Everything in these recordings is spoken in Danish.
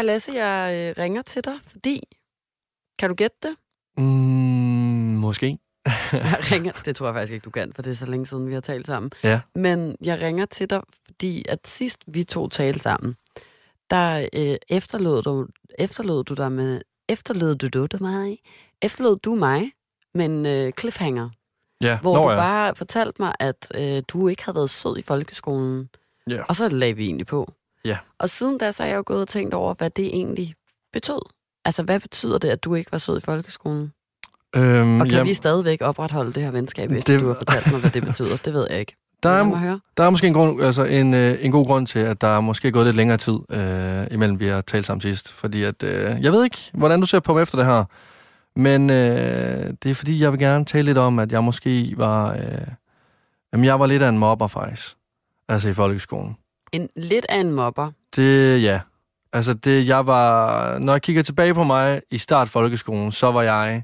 Hej Lasse, jeg øh, ringer til dig, fordi... Kan du gætte det? Mm, måske. Jeg ringer, det tror jeg faktisk ikke, du kan, for det er så længe siden, vi har talt sammen. Ja. Men jeg ringer til dig, fordi at sidst vi to talte sammen, der øh, efterlod, du, efterlod du dig med... Efterlod du, du mig? Efterlod du mig med en øh, cliffhanger, Ja, hvor når du jeg. bare fortalte mig, at øh, du ikke havde været sød i folkeskolen. Ja. Og så lagde vi egentlig på. Ja. Og siden da, så er jeg jo gået og tænkt over, hvad det egentlig betød. Altså, hvad betyder det, at du ikke var sød i folkeskolen? Øhm, Og kan jamen, vi stadigvæk opretholde det her venskab, efter Det- du har fortalt mig, hvad det betyder? Det ved jeg ikke. der, er, der er måske en, grund, altså en, øh, en god grund til, at der er måske gået lidt længere tid, øh, imellem vi har talt sammen sidst. Fordi at, øh, jeg ved ikke, hvordan du ser på mig efter det her, men øh, det er fordi, jeg vil gerne tale lidt om, at jeg måske var... Øh, jamen, jeg var lidt af en mobber, faktisk. Altså i folkeskolen. En, lidt af en mobber. Det, ja. Altså, det, jeg var... Når jeg kigger tilbage på mig i start folkeskolen, så var jeg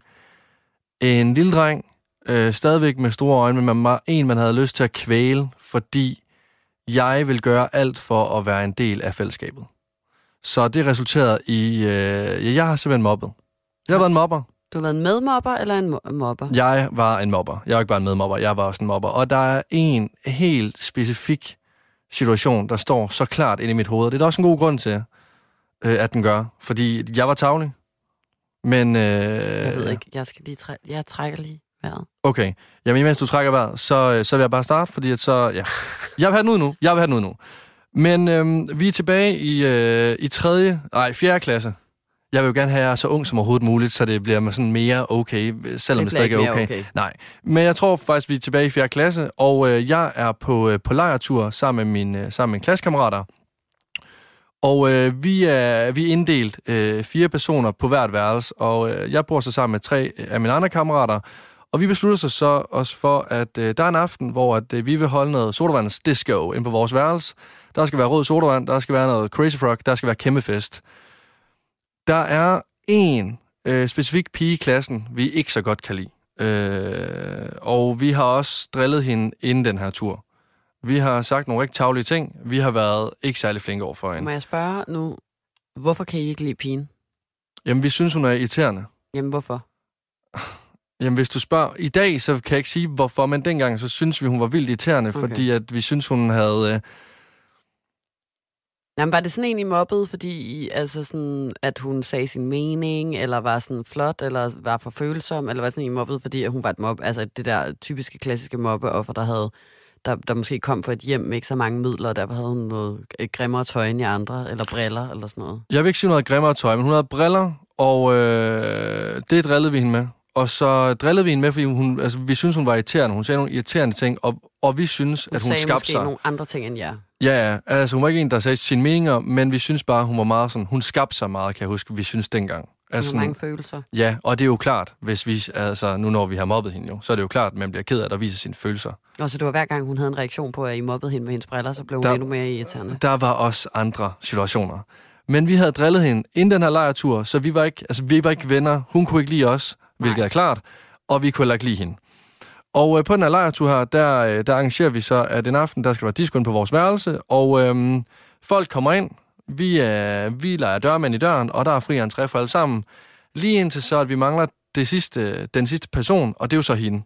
en lille dreng, øh, stadigvæk med store øjne, men man var en, man havde lyst til at kvæle, fordi jeg vil gøre alt for at være en del af fællesskabet. Så det resulterede i... Øh, jeg har simpelthen mobbet. Jeg har været en mobber. Du har været en medmobber eller en mo- mobber? Jeg var en mobber. Jeg var ikke bare en medmobber, jeg var også en mobber. Og der er en helt specifik situation, der står så klart inde i mit hoved. Det er der også en god grund til, øh, at den gør. Fordi jeg var tavlig. Men... Øh, Jeg ved ikke. Jeg skal lige træ- jeg trækker lige vejret. Okay. Jamen, imens du trækker vejret, så, øh, så vil jeg bare starte, fordi at så... Ja. Jeg vil have den ud nu. Jeg vil have den ud nu. Men øhm, vi er tilbage i, øh, i tredje... Nej, fjerde klasse. Jeg vil jo gerne have jer så ung som overhovedet muligt, så det bliver sådan mere okay, selvom det, det stadig ikke er okay. okay. Nej, men jeg tror faktisk, vi er tilbage i 4. klasse, og øh, jeg er på, øh, på lejretur sammen med mine, øh, sammen med mine klassekammerater. Og øh, vi, er, vi er inddelt øh, fire personer på hvert værelse, og øh, jeg bor så sammen med tre af mine andre kammerater. Og vi beslutter sig så også for, at øh, der er en aften, hvor at, øh, vi vil holde noget sodavands disco ind på vores værelse. Der skal være rød sodavand, der skal være noget Crazy Frog, der skal være kæmpe fest. Der er en øh, specifik pige i klassen, vi ikke så godt kan lide. Øh, og vi har også drillet hende inden den her tur. Vi har sagt nogle rigtig tavlige ting. Vi har været ikke særlig flinke over for Må hende. jeg spørge nu, hvorfor kan I ikke lide pigen? Jamen, vi synes, hun er irriterende. Jamen, hvorfor? Jamen, hvis du spørger i dag, så kan jeg ikke sige, hvorfor, men dengang, så synes vi, hun var vildt irriterende, okay. fordi at vi synes, hun havde... Øh, Jamen, var det sådan egentlig mobbet, fordi altså sådan, at hun sagde sin mening, eller var sådan flot, eller var for følsom, eller var sådan egentlig mobbet, fordi at hun var et mob, altså det der typiske klassiske mobbeoffer, der havde der, der måske kom fra et hjem med ikke så mange midler, og derfor havde hun noget øh, grimmere tøj end i andre, eller briller, eller sådan noget. jeg vil ikke sige noget grimmere tøj, men hun havde briller, og øh, det drillede vi hende med. Og så drillede vi hende med, fordi hun, altså, vi synes, hun var irriterende. Hun sagde nogle irriterende ting, og, og vi synes, Hun at hun sagde skabte måske sig. nogle andre ting end jer. Ja, ja. Altså, hun var ikke en, der sagde sine meninger, men vi synes bare, hun var meget sådan... Hun skabte sig meget, kan jeg huske, vi synes dengang. Altså, har mange følelser. ja, og det er jo klart, hvis vi... Altså, nu når vi har mobbet hende jo, så er det jo klart, at man bliver ked af, at der viser sine følelser. Og så det var hver gang, hun havde en reaktion på, at I mobbede hende med hendes briller, så blev hun Der- endnu mere irriterende. Der var også andre situationer. Men vi havde drillet hende inden den her lejretur, så vi var ikke, altså, vi var ikke venner. Hun kunne ikke lide os, hvilket Nej. er klart, og vi kunne heller ikke lide hende. Og øh, på den her lejretur her, der, øh, der arrangerer vi så, at en aften, der skal være disco inde på vores værelse, og øhm, folk kommer ind, vi, øh, vi leger dørmænd i døren, og der er fri entré for alle sammen. Lige indtil så, at vi mangler det sidste, den sidste person, og det er jo så hende.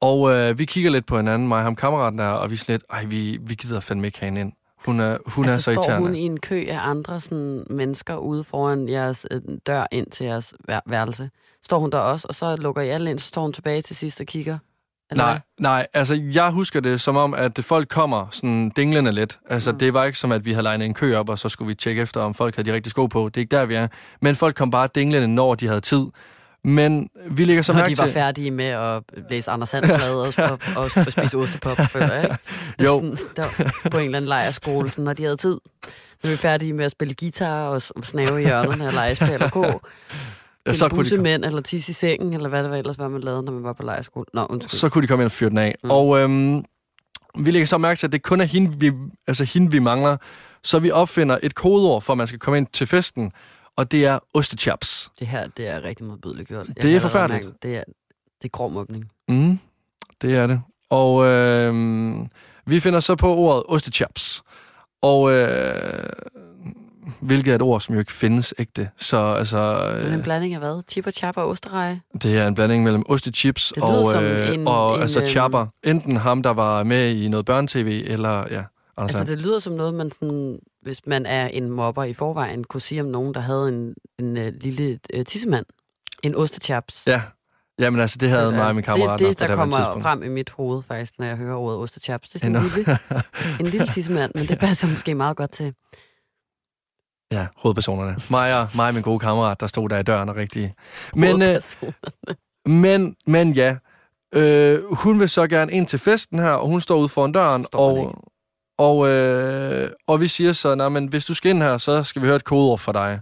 Og øh, vi kigger lidt på hinanden, mig og ham kammeraten der, og vi er lidt, ej, vi, vi gider fandme ikke have hende ind. Hun er, hun altså, er så står irriterende. hun i en kø af andre sådan, mennesker ude foran jeres øh, dør ind til jeres vær- værelse? Står hun der også, og så lukker I alle ind, så står hun tilbage til sidst og kigger? Eller Nej, nej, altså jeg husker det som om, at folk kommer sådan dinglende lidt. Altså Mm. det var ikke som, at vi havde legnet en kø op, og så skulle vi tjekke efter, om folk havde de rigtige sko på. Det er ikke der, vi er. Men folk kom bare dinglende, når de havde tid. Men vi ligger så Når mærke de var til... færdige med at læse Anders Sandblad og, og, og, og spise ostepop, jeg, ikke? Det Jo. Sådan, der, på en eller anden lejrskole, sådan, når de havde tid. Vi er færdige med at spille guitar og snave i hjørnerne og lege spil og gå. Ja, så, kunne de, komme- mænd, eller tisse i sengen, eller hvad det var ellers var, man lavede, når man var på lejrskole. Nå, undskyld. så kunne de komme ind og fyre den af. Mm. Og øhm, vi lægger så mærke til, at det kun er hende vi, altså hende, vi mangler. Så vi opfinder et kodeord for, at man skal komme ind til festen, og det er ostechaps. Det her, det er rigtig modbydeligt gjort. Jeg Det er forfærdeligt. mærke, Det er, det er grov mobning. Mm, det er det. Og øh, vi finder så på ordet ostechaps. Og øh, hvilket er et ord, som jo ikke findes ægte. Så altså, Men en øh, blanding af hvad? Chip og chap og ostereje? det er en blanding mellem ostechips og, øh, en- og en, altså øhm, chapper. Enten ham, der var med i noget børnetv, eller ja, Anders Altså, det lyder som noget, man sådan, hvis man er en mobber i forvejen, kunne sige om nogen, der havde en, en uh, lille uh, tissemand. En ostechaps. Ja, jamen altså, det havde mig og min kammerat Det er det, der det kommer tidspunkt. frem i mit hoved, faktisk, når jeg hører ordet ostechaps. Det er sådan Endnu. en lille, en lille tissemand, men det passer måske meget godt til. Ja, hovedpersonerne. Mig og, mig og min gode kammerat, der stod der i døren og rigtig... Men, øh, men, men ja, øh, hun vil så gerne ind til festen her, og hun står ude foran døren, Står og, og, øh, og vi siger så, nej, men hvis du skal ind her, så skal vi høre et kodeord for dig.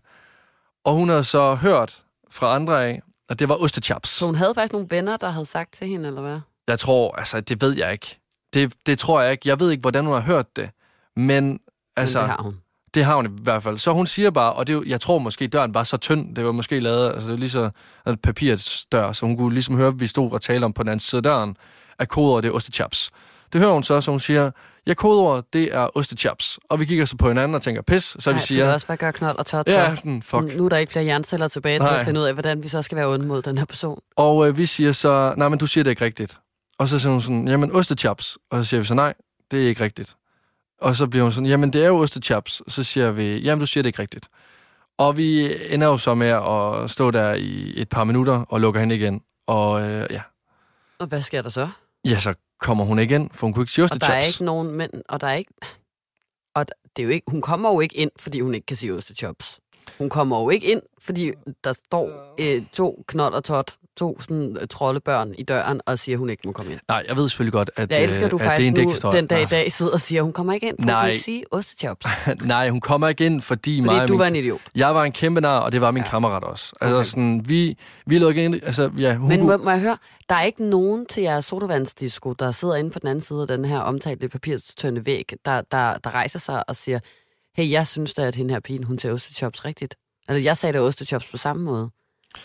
Og hun har så hørt fra andre af, at det var ostechaps. Så hun havde faktisk nogle venner, der havde sagt til hende, eller hvad? Jeg tror, altså, det ved jeg ikke. Det, det tror jeg ikke. Jeg ved ikke, hvordan hun har hørt det. Men altså, Men det har hun. Det har hun i hvert fald. Så hun siger bare, og det, jo- jeg tror måske, døren var så tynd, det var måske lavet, altså det var lige så en papirsdør, så hun kunne ligesom høre, at vi stod og talte om på den anden side af døren, at kodeordet det er ostechaps. Det hører hun så, så hun siger, ja, kodeordet det er ostechaps. Og vi kigger så på hinanden og tænker, pis, så Ej, vi siger, det også, hvad gør knold og tot ja, så? sådan, fuck. Nu er der ikke flere hjerneceller tilbage til Nej. at finde ud af, hvordan vi så skal være onde mod den her person. Og øh, vi siger så, nej, men du siger det ikke rigtigt. Og så siger hun sådan, jamen ostechaps. Og så siger vi så, nej, det er ikke rigtigt. Og så bliver hun sådan, jamen det er jo ostechaps. Så siger vi, jamen du siger det ikke rigtigt. Og vi ender jo så med at stå der i et par minutter og lukker hende igen. Og øh, ja, Og hvad sker der så? ja, så kommer hun ikke ind, for hun kunne ikke sige Og der er ostechaps. ikke nogen mænd, og der er ikke... Og det er jo ikke, hun kommer jo ikke ind, fordi hun ikke kan sige ostechops. Hun kommer jo ikke ind, fordi der står øh, to knold og tot, to sådan øh, troldebørn i døren, og siger, hun ikke må komme ind. Nej, jeg ved selvfølgelig godt, at, Jeg elsker, øh, du at det er faktisk en nu dækhistorie. den dag i dag sidder og siger, hun kommer ikke ind, for hun Nej. kan ikke sige ostechops. Nej, hun kommer ikke ind, fordi, mig Fordi og du min var en idiot. Jeg var en kæmpe nar, og det var min Ja. kammerat også. Altså Okay. sådan, vi, vi lukkede ind, altså ja, hun Men må, må jeg høre, der er ikke nogen til jeres sodavandsdisco, der sidder inde på den anden side af den her omtalte papirstønde væg, der, der, der rejser sig og siger, hey, jeg synes da, at hende her pigen, hun ser ostechops rigtigt. Eller jeg sagde da ostechops på samme måde.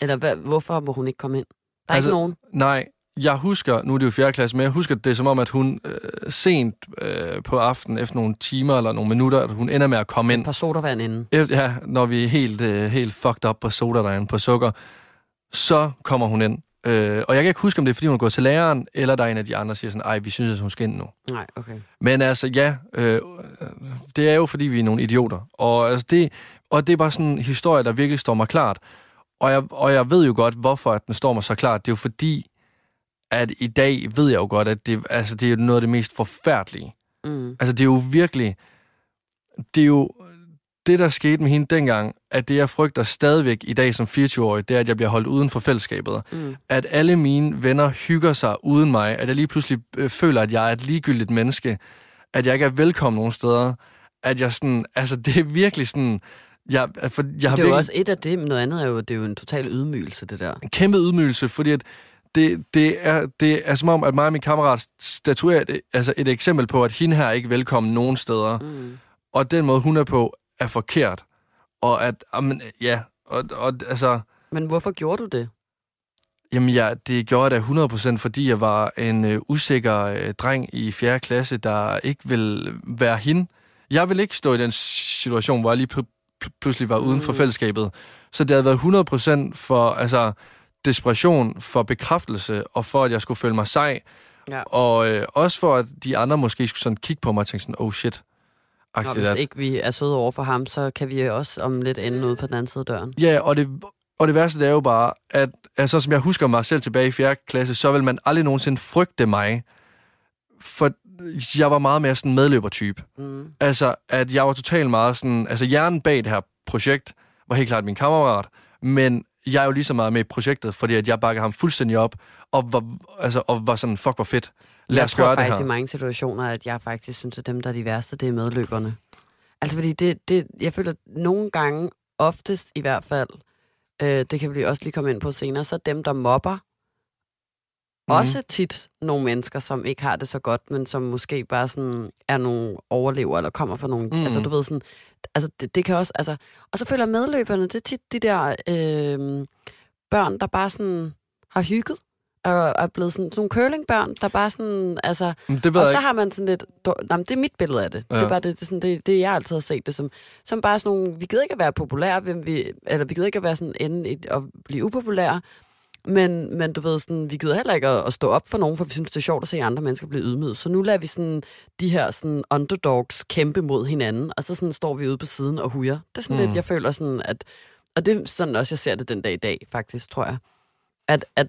Eller hvad, hvorfor må hun ikke komme ind? Der er altså, Altså, ikke nogen. Nej, jeg husker, nu er det jo 4. klasse, men jeg husker det som om, at hun øh, sent øh, på aftenen, efter nogle timer eller nogle minutter, at hun ender med at komme Et ind. par sodavand inden. Efter, ja, når vi er helt, øh, helt fucked up på soda derinde, på sukker, så kommer hun ind. Øh, og jeg kan ikke huske, om det er, fordi hun er gået til læreren, eller der er en af de andre, der siger sådan, ej, vi synes, at hun skal ind nu. Nej, okay. Men altså, ja, øh, det er jo, fordi vi er nogle idioter. Og, altså, det, og det er bare sådan en historie, der virkelig står mig klart. Og jeg, og jeg ved jo godt, hvorfor at den står mig så klart. Det er jo fordi, at i dag ved jeg jo godt, at det, altså, det er jo noget af det mest forfærdelige. Mm. Altså, det er jo virkelig... Det er jo det, der skete med hende dengang, at det, jeg frygter stadigvæk i dag som 24-årig, det er, at jeg bliver holdt uden for fællesskabet. Mm. At alle mine venner hygger sig uden mig. At jeg lige pludselig øh, føler, at jeg er et ligegyldigt menneske. At jeg ikke er velkommen nogen steder. At jeg sådan... Altså, det er virkelig sådan... Jeg, for jeg har Det er jo virkelig også et af det, men noget andet er jo, det er jo en total ydmygelse, det der. en kæmpe ydmygelse, fordi at det, det, er, det er som om, at mig og min kammerat statuerer et, altså et eksempel på, at hende her er ikke velkommen nogen steder. Mm. Og den måde, hun er på, er forkert. Og at, amen, ja, og, og altså, Men hvorfor gjorde du det? jamen ja, det gjorde jeg da 100%, fordi jeg var en øh, usikker øh, dreng i 4. klasse, der ikke vil være hende. Jeg vil ikke stå i den situation, hvor jeg lige pl- pl- pludselig var uden for Mm. fællesskabet. Så det havde været 100% for, altså, desperation, for bekræftelse, og for, at jeg skulle føle mig sej. Ja. Og øh, også for, at de andre måske skulle sådan kigge på mig og tænke sådan, oh shit. Agtigt, hvis ikke vi er søde over for ham, så kan vi også om lidt ende ude på den anden side af døren. Ja, og det, og det værste det er jo bare, at altså, som jeg husker mig selv tilbage i 4. klasse, så vil man aldrig nogensinde frygte mig. For jeg var meget mere sådan medløbertype. Mm. Altså, at jeg var totalt meget sådan... Altså, hjernen bag det her projekt var helt klart min kammerat, men jeg er jo lige så meget med i projektet, fordi at jeg bakker ham fuldstændig op, og var, altså, og var sådan, fuck, hvor fedt. Lad jeg os tror gøre det faktisk her. i mange situationer, at jeg faktisk synes, at dem, der er de værste, det er medløberne. Altså fordi det, det jeg føler at nogle gange, oftest i hvert fald, øh, det kan vi også lige komme ind på senere, så dem, der mobber, Mhm. mm. også tit nogle mennesker, som ikke har det så godt, men som måske bare sådan er nogle overlever, eller kommer fra nogle, mm. Mhm. altså du ved sådan, altså det, det kan også, altså, og så føler medløberne, det er tit de der øh, børn, der bare sådan har hygget, og er blevet sådan, sådan nogle curlingbørn, der bare sådan, altså... Men Det ved Og så ikke. har man sådan lidt... men det er mit billede af det. Ja. Det er bare det, det, sådan, det, det, jeg altid har set det som. Som bare sådan nogle... Vi gider ikke at være populære, hvem vi, eller vi gider ikke at være sådan ende i, at blive upopulære. Men, men du ved, sådan, vi gider heller ikke at, at stå op for nogen, for vi synes, det er sjovt at se andre mennesker blive ydmyget. Så nu lader vi sådan, de her sådan, underdogs kæmpe mod hinanden, og så sådan, står vi ude på siden og hujer. Det er sådan. Mm. lidt, jeg føler sådan, at... Og det er sådan også, jeg ser det den dag i dag, faktisk, tror jeg. At, at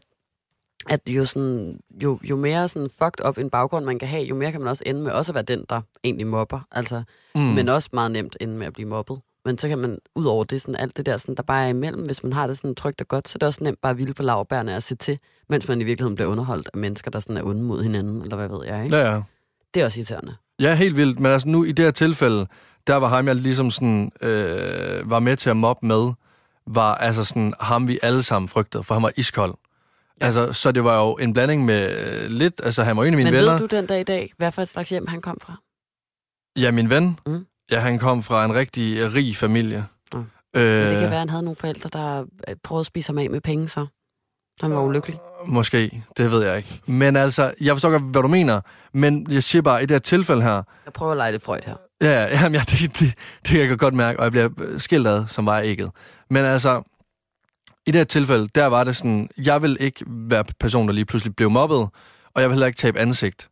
at jo, sådan, jo, jo mere sådan fucked up en baggrund man kan have, jo mere kan man også ende med også at være den, der egentlig mobber. Altså, mm. Men også meget nemt ende med at blive mobbet. Men så kan man, ud over det, sådan alt det der, sådan, der bare er imellem, hvis man har det sådan trygt og godt, så er det også nemt bare at hvile på lavbærne og se til, mens man i virkeligheden bliver underholdt af mennesker, der sådan er onde mod hinanden, eller hvad ved jeg, ikke? Ja, ja. Det er også irriterende. Ja, helt vildt. Men altså nu i det her tilfælde, der var ham, jeg ligesom sådan, øh, var med til at mobbe med, var altså sådan ham, vi alle sammen frygtede, for han var iskold. Altså, så det var jo en blanding med øh, lidt, altså han var en af mine Men venner. ved du den dag i dag, hvad for et slags hjem han kom fra? Ja, min ven. Mm. Ja, han kom fra en rigtig øh, rig familie. Mm. Øh, Men det kan være, han havde nogle forældre, der øh, prøvede at spise ham af med penge, så han var ulykkelig. Måske, det ved jeg ikke. Men altså, jeg forstår godt, hvad du mener. Men jeg siger bare, i det her tilfælde her, Jeg prøver at lege lidt Freud her. Ja, ja, jamen, ja det, det, det kan jeg godt mærke, og jeg bliver øh, skilt ad, som var ikke. Men altså, i det her tilfælde, der var det sådan, jeg vil ikke være person, der lige pludselig blev mobbet, og jeg vil heller ikke tabe ansigt.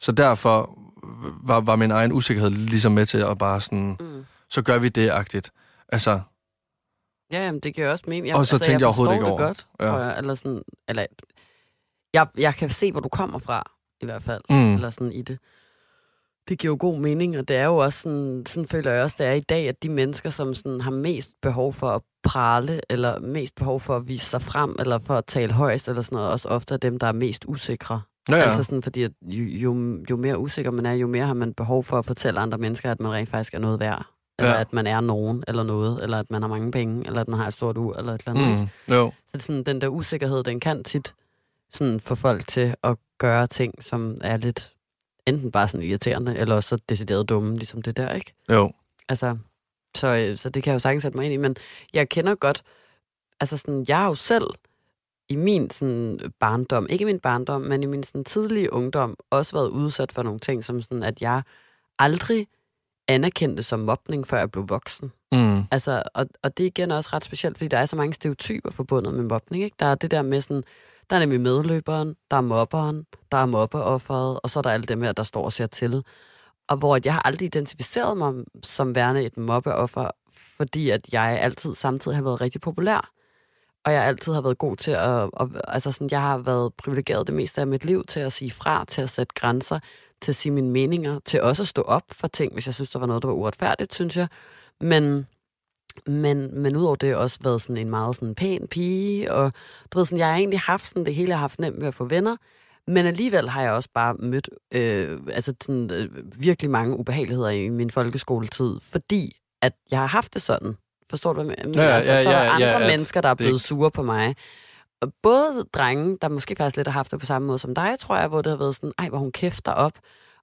Så derfor var, var min egen usikkerhed ligesom med til at bare sådan, Mm. så gør vi det-agtigt. Altså, Ja, jamen, det giver også mening. Jeg, Og så tænkte jeg overhovedet forstår ikke det over. godt, Ja. jeg. Eller sådan, eller, jeg, jeg kan se, hvor du kommer fra, i hvert fald. mm, Eller sådan i det. Det giver jo god mening, og det er jo også sådan, sådan føler jeg også, det er i dag, at de mennesker, som sådan har mest behov for at prale, eller mest behov for at vise sig frem, eller for at tale højst, eller sådan noget, også ofte er dem, der er mest usikre. ja, ja. Altså sådan, fordi at jo, jo, jo mere usikker man er, jo mere har man behov for at fortælle andre mennesker, at man rent faktisk er noget værd. Eller Ja. at man er nogen, eller noget, eller at man har mange penge, eller at man har et stort ur, eller et eller andet. mm, jo. Så sådan, den der usikkerhed, den kan tit sådan få folk til at gøre ting, som er lidt enten bare sådan irriterende, eller også så decideret dumme, ligesom det der, ikke? Jo. Altså, så, øh, så det kan jeg jo sagtens sætte mig ind i, men jeg kender godt, altså sådan, jeg har jo selv i min sådan, barndom, ikke i min barndom, men i min sådan, tidlige ungdom, også været udsat for nogle ting, som sådan, at jeg aldrig anerkendte som mobning, før jeg blev voksen. Mm, Altså, og, og det er igen også ret specielt, fordi der er så mange stereotyper forbundet med mobning. Ikke? Der er det der med sådan, der er nemlig medløberen, der er mobberen, der er mobbeofferet, og så er der alle dem her, der står og ser til. Og hvor at jeg har aldrig identificeret mig som værende et mobbeoffer, fordi at jeg altid samtidig har været rigtig populær. Og jeg altid har været god til at, at altså sådan, jeg har været privilegeret det meste af mit liv til at sige fra, til at sætte grænser, til at sige mine meninger, til også at stå op for ting, hvis jeg synes, der var noget, der var uretfærdigt, synes jeg. Men, men, men udover det har også været sådan en meget sådan pæn pige, og du ved sådan, jeg har egentlig haft sådan det hele, jeg har haft nemt med at få venner, men alligevel har jeg også bare mødt øh, altså sådan, øh, virkelig mange ubehageligheder i min folkeskoletid, fordi at jeg har haft det sådan. Forstår du, hvad jeg mener? Ja, ja, altså, så er ja, ja, andre at mennesker, der er det blevet ikke- sure på mig. Og både drenge, der måske faktisk lidt har haft det på samme måde som dig, tror jeg, hvor det har været sådan, ej, hvor hun kæfter op,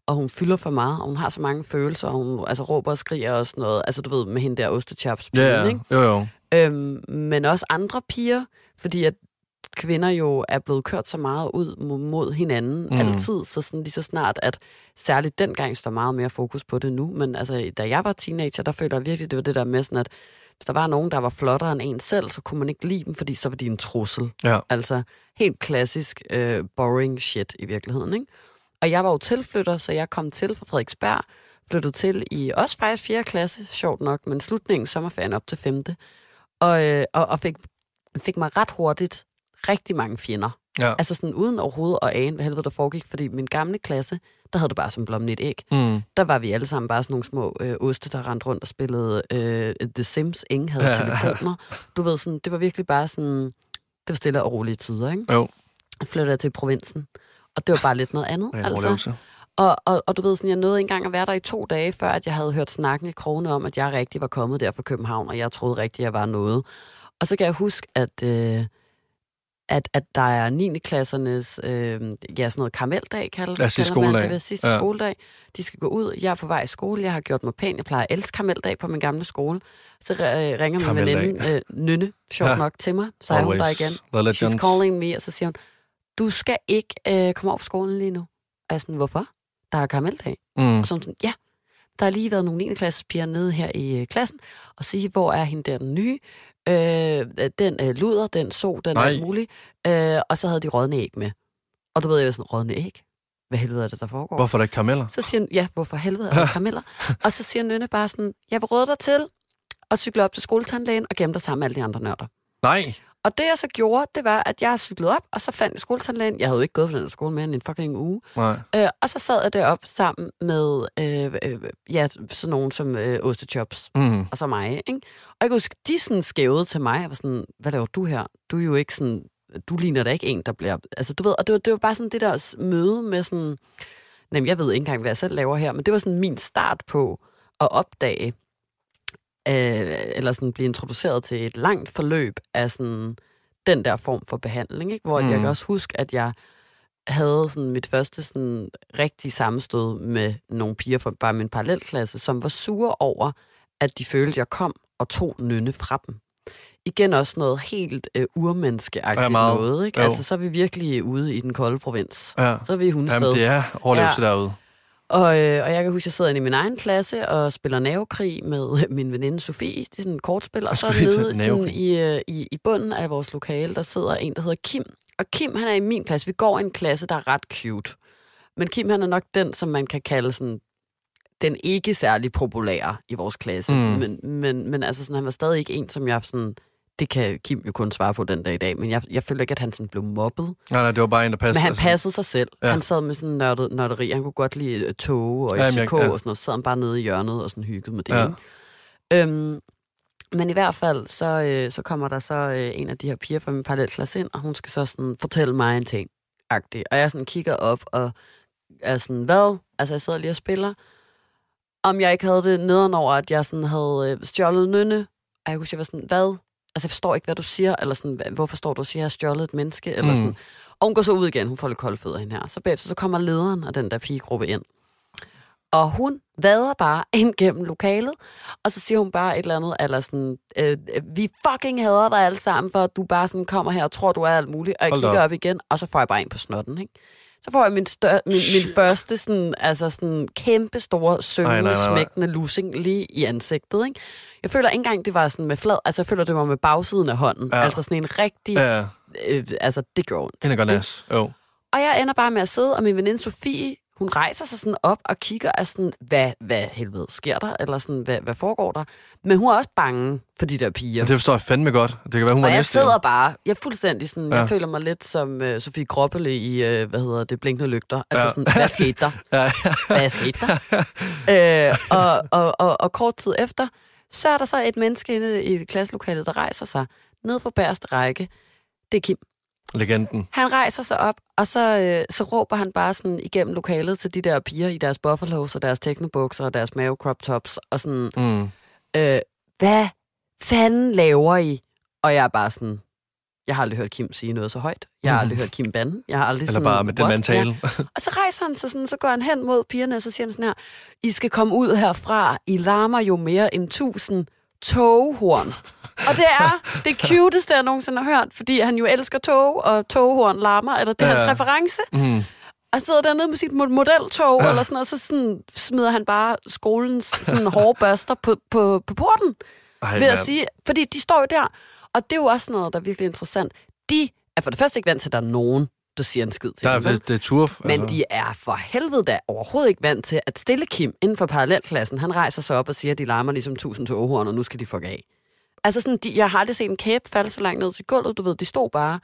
og hun fylder for meget, og hun har så mange følelser, og hun altså, råber og skriger og sådan noget. Altså, du ved, med hende der ostechaps ja, ja. ikke? Jo, jo. Øhm, men også andre piger, fordi at kvinder jo er blevet kørt så meget ud mod, hinanden Mm. altid, så sådan lige så snart, at særligt dengang står meget mere fokus på det nu, men altså, da jeg var teenager, der føler jeg virkelig, det var det der med sådan, at hvis der var nogen, der var flottere end en selv, så kunne man ikke lide dem, fordi så var de en trussel. Ja. Altså, helt klassisk øh, boring shit i virkeligheden, ikke? Og jeg var jo tilflytter, så jeg kom til fra Frederiksberg, flyttede til i også faktisk 4. klasse, sjovt nok, men slutningen sommerferien op til 5. Og, øh, og, og fik, fik mig ret hurtigt rigtig mange fjender. Ja. Altså sådan uden overhovedet at ane, hvad helvede der foregik, fordi min gamle klasse, der havde det bare som blommen et æg. Mm. Der var vi alle sammen bare sådan nogle små øh, oste, der rendte rundt og spillede øh, The Sims. Ingen havde Ja. ja. telefoner. Du ved, sådan, det var virkelig bare sådan, det var stille og rolige tider, ikke? Jo. Jeg flyttede jeg til provinsen, og det var bare lidt noget andet. Ja, altså. Og, og, og du ved, sådan, jeg nåede engang at være der i to dage, før at jeg havde hørt snakken i krone om, at jeg rigtig var kommet der fra København, og jeg troede rigtig, jeg var noget. Og så kan jeg huske, at, øh, at, at der er 9. klassernes, øh, ja, sådan noget karameldag, kalder, Ja, sidste kalder man det, sidste Ja. skoledag. De skal gå ud, jeg er på vej i skole, jeg har gjort mig pæn, jeg plejer at elske karameldag på min gamle skole. Så øh, ringer min veninde, øh, Nynne, sjovt Ja. nok til mig, så er hun der igen. She's calling me, og så siger hun, du skal ikke øh, komme op på skolen lige nu. Og jeg sådan, hvorfor? Der er karameldag. Mm. Og så hun sådan, ja, der har lige været nogle 9. klasses piger nede her i øh, klassen, og sige, hvor er hende der den nye? Øh, den øh, luder, den så, den er alt muligt. Øh, og så havde de rådne æg med. Og du ved, jeg var sådan, rådne æg? Hvad helvede er det, der foregår? Hvorfor er der ikke karameller? Så siger ja, hvorfor helvede er der karameller? og så siger Nynne bare sådan, jeg vil råde dig til at cykle op til skoletandlægen og gemme dig sammen med alle de andre nørder. Nej. Og det jeg så gjorde, det var, at jeg cyklede op, og så fandt jeg skoletandlægen. Jeg havde jo ikke gået på den her skole mere end en fucking uge. Nej. Øh, og så sad jeg derop sammen med øh, øh, ja, sådan nogen som øh, Ostechops Mm. og så mig. Ikke? Og jeg kan huske, de sådan skævede til mig. Jeg var sådan, hvad laver du her? Du er jo ikke sådan, du ligner da ikke en, der bliver... Altså, du ved, og det var, det var bare sådan det der møde med sådan... Jamen, jeg ved ikke engang, hvad jeg selv laver her, men det var sådan min start på at opdage, øh, eller sådan blive introduceret til et langt forløb af sådan den der form for behandling, ikke? hvor mm. jeg kan også huske, at jeg havde sådan mit første sådan rigtige sammenstød med nogle piger fra bare min parallelklasse, som var sure over, at de følte, at jeg kom og tog nynne fra dem. Igen også noget helt øh, urmenneskeagtigt Ja, meget. noget. Ikke? Jo. Altså, så er vi virkelig ude i den kolde provins. Ja. Så er vi i hundested. Jamen, det er overlevelse ja. derude. Og, øh, og jeg kan huske, at jeg sidder inde i min egen klasse og spiller navekrig med min veninde Sofie. Det er sådan et kortspil. Og så nede sådan, i, øh, i, i bunden af vores lokale, der sidder en, der hedder Kim. Og Kim, han er i min klasse. Vi går i en klasse, der er ret cute. Men Kim, han er nok den, som man kan kalde sådan den ikke særlig populære i vores klasse. Mm. Men, men, men altså sådan, han var stadig ikke en, som jeg sådan... Det kan Kim jo kun svare på den dag i dag, men jeg, jeg føler ikke, at han sådan blev mobbet. Nej, nej, det var bare en, der passede. Men han passede sig selv. Ja. Han sad med sådan en nørdet, nørderi. Han kunne godt lide øh, tog og FCK jeg- ja, ja. og sådan noget. Så sad han bare nede i hjørnet og sådan hyggede med det. Ja. Øhm, men i hvert fald, så, øh, så kommer der så øh, en af de her piger fra min parallelklasse ind, og hun skal så sådan fortælle mig en ting. -agtig. Og jeg sådan kigger op og er sådan, hvad? Altså, jeg sidder lige og spiller. Om jeg ikke havde det nederen over, at jeg sådan havde øh, stjålet nynne. Og jeg kunne sige, sådan, hvad? Altså, jeg forstår ikke, hvad du siger. Eller sådan, "Hvad- hvorfor står du og siger, at jeg har stjålet et menneske? Eller Mm. sådan. Og hun går så ud igen. Hun får lidt kolde fødder hende her. Så bagefter så kommer lederen af den der pigegruppe ind. Og hun vader bare ind gennem lokalet, og så siger hun bare et eller andet, eller sådan, øh, vi fucking hader dig alle sammen, for at du bare sådan kommer her og tror, du er alt muligt. Og jeg Hold kigger op. op igen, og så får jeg bare en på snotten, ikke? Så får jeg min, stør, min, min første sådan, altså sådan kæmpe store, nej. smækkende lussing lige i ansigtet, ikke? Jeg føler ikke engang, det var sådan med flad, altså jeg føler, det var med bagsiden af hånden. Ja. Altså sådan en rigtig, ja. Øh, altså det gjorde ondt. hende er godt nas. Jo. Og jeg ender bare med at sidde, og min veninde Sofie, hun rejser sig sådan op og kigger af sådan, hvad, hvad helvede sker der? Eller sådan, hvad, hvad foregår der? Men hun er også bange for de der piger. Det forstår jeg fandme godt. Det kan være, hun var og jeg næste. sidder bare, jeg er fuldstændig sådan. Ja. jeg føler mig lidt som uh, Sofie Groppele i, uh, hvad hedder det, Blinkende Lygter. Altså Ja. sådan, hvad skete der? Ja, Hvad skete der? øh, og, og, og, og kort tid efter, så er der så et menneske inde i klasselokalet, der rejser sig ned for bærste række. Det er Kim. Legenden. Han rejser sig op, og så, øh, så råber han bare sådan igennem lokalet til de der piger i deres buffalos og deres teknobukser og deres mave crop tops, og sådan, Mm. øh, hvad fanden laver I? Og jeg er bare sådan, jeg har aldrig hørt Kim sige noget så højt. Jeg har aldrig hørt Kim bande. Jeg har aldrig Eller sådan, bare med den what? mentale. Ja. Og så rejser han sig sådan, så går han hen mod pigerne, og så siger han sådan her, I skal komme ud herfra, I larmer jo mere end tusind toghorn. Og det er det cuteste, jeg nogensinde har hørt, fordi han jo elsker tog, og toghorn larmer, eller det er Ja, hans reference. Mm. Og sidder dernede med sit mo- modeltog, Ja. eller sådan noget, så sådan smider han bare skolens sådan hårde børster på, på, på porten, Ej, ved at sige, fordi de står jo der. Og det er jo også noget, der er virkelig interessant. De er for det første ikke vant til, at der er nogen, der siger en skid til Der er, dem. det, det er turf. Men de er for helvede da overhovedet ikke vant til, at stille Kim inden for parallelklassen, han rejser sig op og siger, at de larmer ligesom tusind toghorn, og nu skal de fuck af. Altså sådan, de, jeg har aldrig set en kæbe falde så langt ned til gulvet, du ved, de stod bare.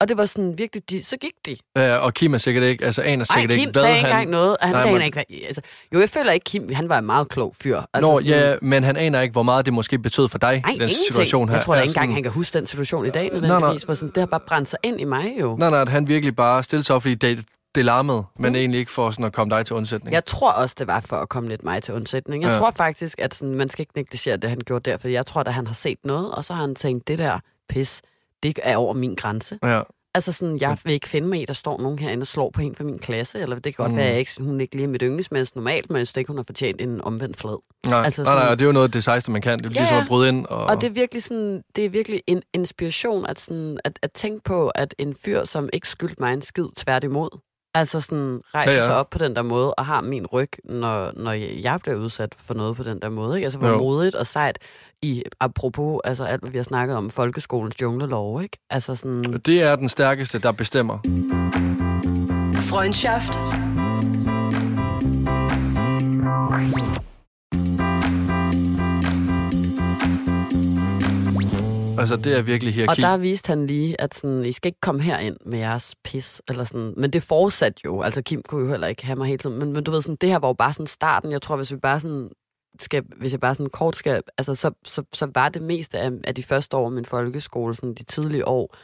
Og det var sådan virkelig, de, så gik de. Ja, og Kim er sikkert ikke, altså aner sikkert Kim ikke, hvad sagde han... engang noget, og han Nej, aner men- ikke, hvad, altså, jo, jeg føler ikke, Kim, han var en meget klog fyr. Altså, Nå, sådan, ja, men han aner ikke, hvor meget det måske betød for dig, Nej, i den ingenting. situation her. Jeg tror da ikke engang, sådan- han kan huske den situation i dag, nødvendigvis. For sådan, det har bare brændt sig ind i mig jo. Nej, nej, at han virkelig bare stillede sig op, fordi det, det larmede, men Mm. egentlig ikke for sådan at komme dig til undsætning. Jeg tror også, det var for at komme lidt mig til undsætning. Jeg ja. tror faktisk, at sådan, man skal ikke negligere det, han gjorde der, for jeg tror, at han har set noget, og så har han tænkt, det der pis, det er over min grænse. Ja. Altså sådan, jeg vil ikke finde mig i, der står nogen herinde og slår på en fra min klasse, eller det kan godt mm. være, at jeg ikke, hun ikke lige er mit yndlingsmenneske normalt, men jeg synes ikke, hun har fortjent en omvendt flad. Nej, altså sådan, nej, nej, det er jo noget af det sejste, man kan. Det er ja, ligesom at bryde ind. Og... og det er virkelig, sådan, det er virkelig en inspiration at, sådan, at, at tænke på, at en fyr, som ikke skyldte mig en skid tværtimod, Altså sådan rejser ja, ja. sig op på den der måde, og har min ryg, når, når jeg bliver udsat for noget på den der måde. Ikke? Altså hvor modigt og sejt i, apropos altså alt, hvad vi har snakket om, folkeskolens junglelov, ikke? Altså sådan... Det er den stærkeste, der bestemmer. Freundschaft. Altså, det er virkelig hierarki. Og der viste han lige, at sådan, I skal ikke komme herind med jeres pis. Eller sådan. Men det fortsatte jo. Altså, Kim kunne jo heller ikke have mig hele tiden. Men, men du ved, sådan, det her var jo bare sådan starten. Jeg tror, hvis vi bare sådan skal, hvis jeg bare sådan kort skal, altså så, så, så var det meste af, af de første år af min folkeskole, sådan de tidlige år,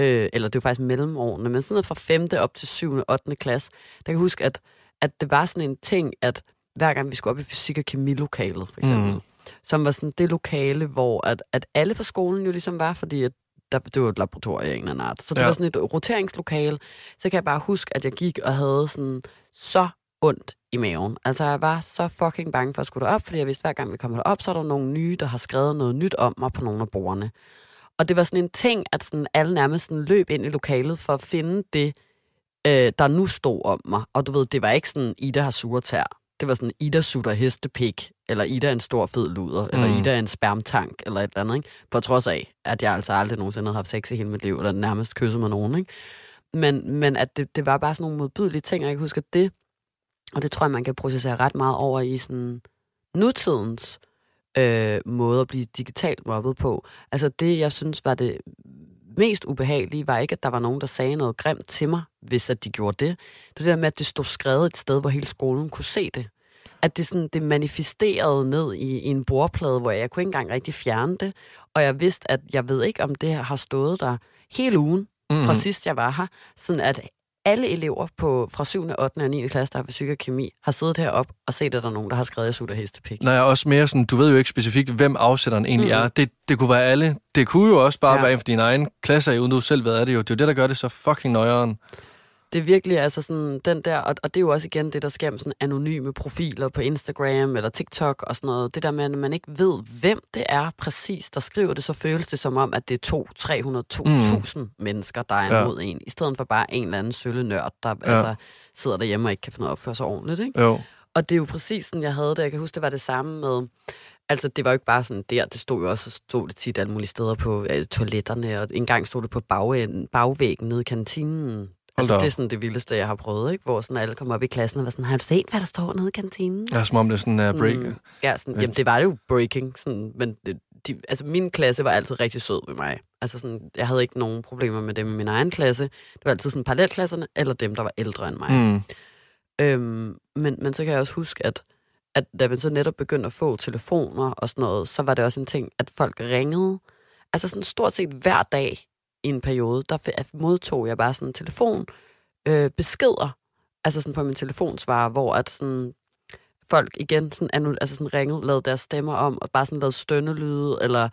øh, eller det var faktisk mellemårene, men sådan noget fra 5. op til 7. og 8. klasse, der kan jeg huske, at, at det var sådan en ting, at hver gang vi skulle op i fysik- og kemilokalet, for eksempel, mm som var sådan det lokale, hvor at, at alle fra skolen jo ligesom var, fordi at der, det var et laboratorium af en eller anden art. Så det ja. var sådan et roteringslokale. Så kan jeg bare huske, at jeg gik og havde sådan så ondt i maven. Altså, jeg var så fucking bange for at skulle derop, fordi jeg vidste, hver gang vi kommer derop, så er der nogle nye, der har skrevet noget nyt om mig på nogle af bordene. Og det var sådan en ting, at sådan alle nærmest sådan løb ind i lokalet for at finde det, øh, der nu stod om mig. Og du ved, det var ikke sådan, Ida har sure tær det var sådan, Ida sutter hestepik, eller Ida er en stor fed luder, mm. eller Ida er en spermtank, eller et eller andet, ikke? På trods af, at jeg altså aldrig nogensinde har haft sex i hele mit liv, eller nærmest kysset med nogen, ikke? Men, men at det, det var bare sådan nogle modbydelige ting, og jeg kan huske, at det, og det tror jeg, man kan processere ret meget over i sådan nutidens øh, måde at blive digitalt mobbet på. Altså det, jeg synes var det mest ubehagelige var ikke, at der var nogen, der sagde noget grimt til mig, hvis at de gjorde det. Det der med, at det stod skrevet et sted, hvor hele skolen kunne se det. At det, sådan, det manifesterede ned i, i en bordplade, hvor jeg kunne ikke engang rigtig fjerne det. Og jeg vidste, at jeg ved ikke, om det her har stået der hele ugen, mm. fra sidst jeg var her. Sådan at alle elever på, fra 7., 8. og 9. klasse, der har fysik og kemi, har siddet herop og set, at der er nogen, der har skrevet, jeg sutter hestepik. Nej, også mere sådan, du ved jo ikke specifikt, hvem afsætteren egentlig mm. er. Det, det kunne være alle. Det kunne jo også bare ja. være en for din egen klasse, uden du selv ved, er det jo. Det er jo det, der gør det så fucking nøjeren det er virkelig altså sådan den der, og, og det er jo også igen det, der sker med sådan anonyme profiler på Instagram eller TikTok og sådan noget. Det der med, at man ikke ved, hvem det er præcis, der skriver det, så føles det som om, at det er to, 300, 2000 mm. mennesker, der er imod ja. en, i stedet for bare en eller anden sølle nørd, der ja. altså, sidder derhjemme og ikke kan finde noget at opføre sig ordentligt. Ikke? Jo. Og det er jo præcis sådan, jeg havde det. Jeg kan huske, det var det samme med... Altså, det var jo ikke bare sådan der. Det stod jo også, stod det tit alle mulige steder på ja, toiletterne, og en gang stod det på bag, bagvæggen nede i kantinen Altså, det er sådan det vildeste, jeg har prøvet, ikke? Hvor sådan alle kommer op i klassen og var sådan, har du set, hvad der står nede i kantinen? Ja, som om det er sådan uh, break. Mm, ja, sådan, jamen det var jo breaking, sådan, men det, de, altså min klasse var altid rigtig sød ved mig. Altså sådan, jeg havde ikke nogen problemer med dem i min egen klasse. Det var altid sådan parallelklasserne, eller dem, der var ældre end mig. Mm. Øhm, men, men så kan jeg også huske, at, at da man så netop begyndte at få telefoner og sådan noget, så var det også en ting, at folk ringede. Altså sådan stort set hver dag i en periode, der modtog jeg bare sådan en telefon øh, beskeder, altså sådan på min telefonsvarer, hvor at sådan folk igen sådan, altså sådan ringede, lavede deres stemmer om, og bare sådan lavede stønnelyde, eller,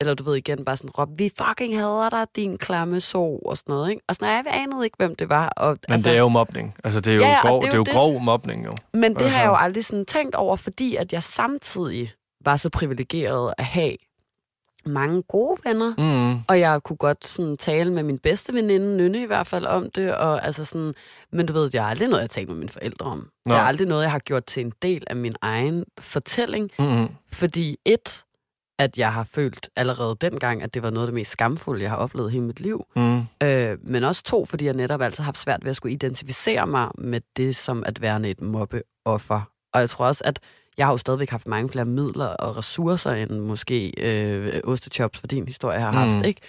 eller du ved igen, bare sådan råb, vi fucking hader dig, din klamme so, og sådan noget, ikke? Og sådan, jeg anede ikke, hvem det var. Og, Men altså, det er jo mobning. Altså, det er jo, ja, grov, det er jo, det er jo grov mobning, jo. Men det altså. har jeg jo aldrig sådan tænkt over, fordi at jeg samtidig var så privilegeret at have mange gode venner, mm. og jeg kunne godt sådan tale med min bedste veninde, Nynne i hvert fald, om det, og altså sådan, men du ved, det er aldrig noget, jeg taler med mine forældre om. Nå. Det er aldrig noget, jeg har gjort til en del af min egen fortælling, mm. fordi et, at jeg har følt allerede dengang, at det var noget af det mest skamfulde, jeg har oplevet hele mit liv. Mm. Øh, men også to, fordi jeg netop altid har haft svært ved at skulle identificere mig med det som at være et mobbeoffer. Og jeg tror også, at jeg har jo stadigvæk haft mange flere midler og ressourcer, end måske øh, ostechops for din historie har haft, mm. ikke?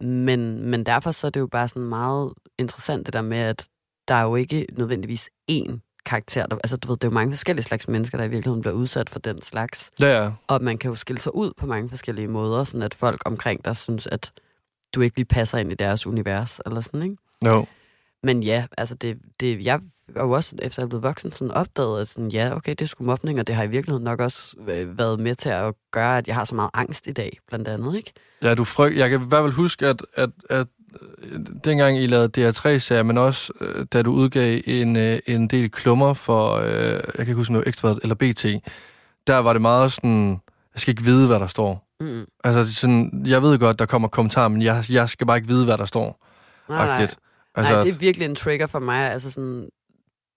Men, men derfor så er det jo bare sådan meget interessant det der med, at der er jo ikke nødvendigvis én karakter. Der, altså, du ved, det er jo mange forskellige slags mennesker, der i virkeligheden bliver udsat for den slags. Ja, ja. Og man kan jo skille sig ud på mange forskellige måder, sådan at folk omkring der synes, at du ikke lige passer ind i deres univers, eller sådan, ikke? Jo. No. Men ja, altså det, det, jeg har jo også, efter jeg er blevet voksen, sådan opdaget, at sådan, ja, okay, det er sgu mobning, og det har i virkeligheden nok også øh, været med til at gøre, at jeg har så meget angst i dag, blandt andet, ikke? Ja, du fryg... Jeg kan i hvert fald huske, at, at, at øh, dengang I lavede DR3-serier, men også øh, da du udgav en, øh, en del klummer for, øh, jeg kan ikke huske, om det var Ekstra eller BT, der var det meget sådan, jeg skal ikke vide, hvad der står. Mm. Altså sådan, jeg ved godt, der kommer kommentarer, men jeg, jeg skal bare ikke vide, hvad der står. Nej, nej. Altså, nej, det er virkelig en trigger for mig. Altså sådan,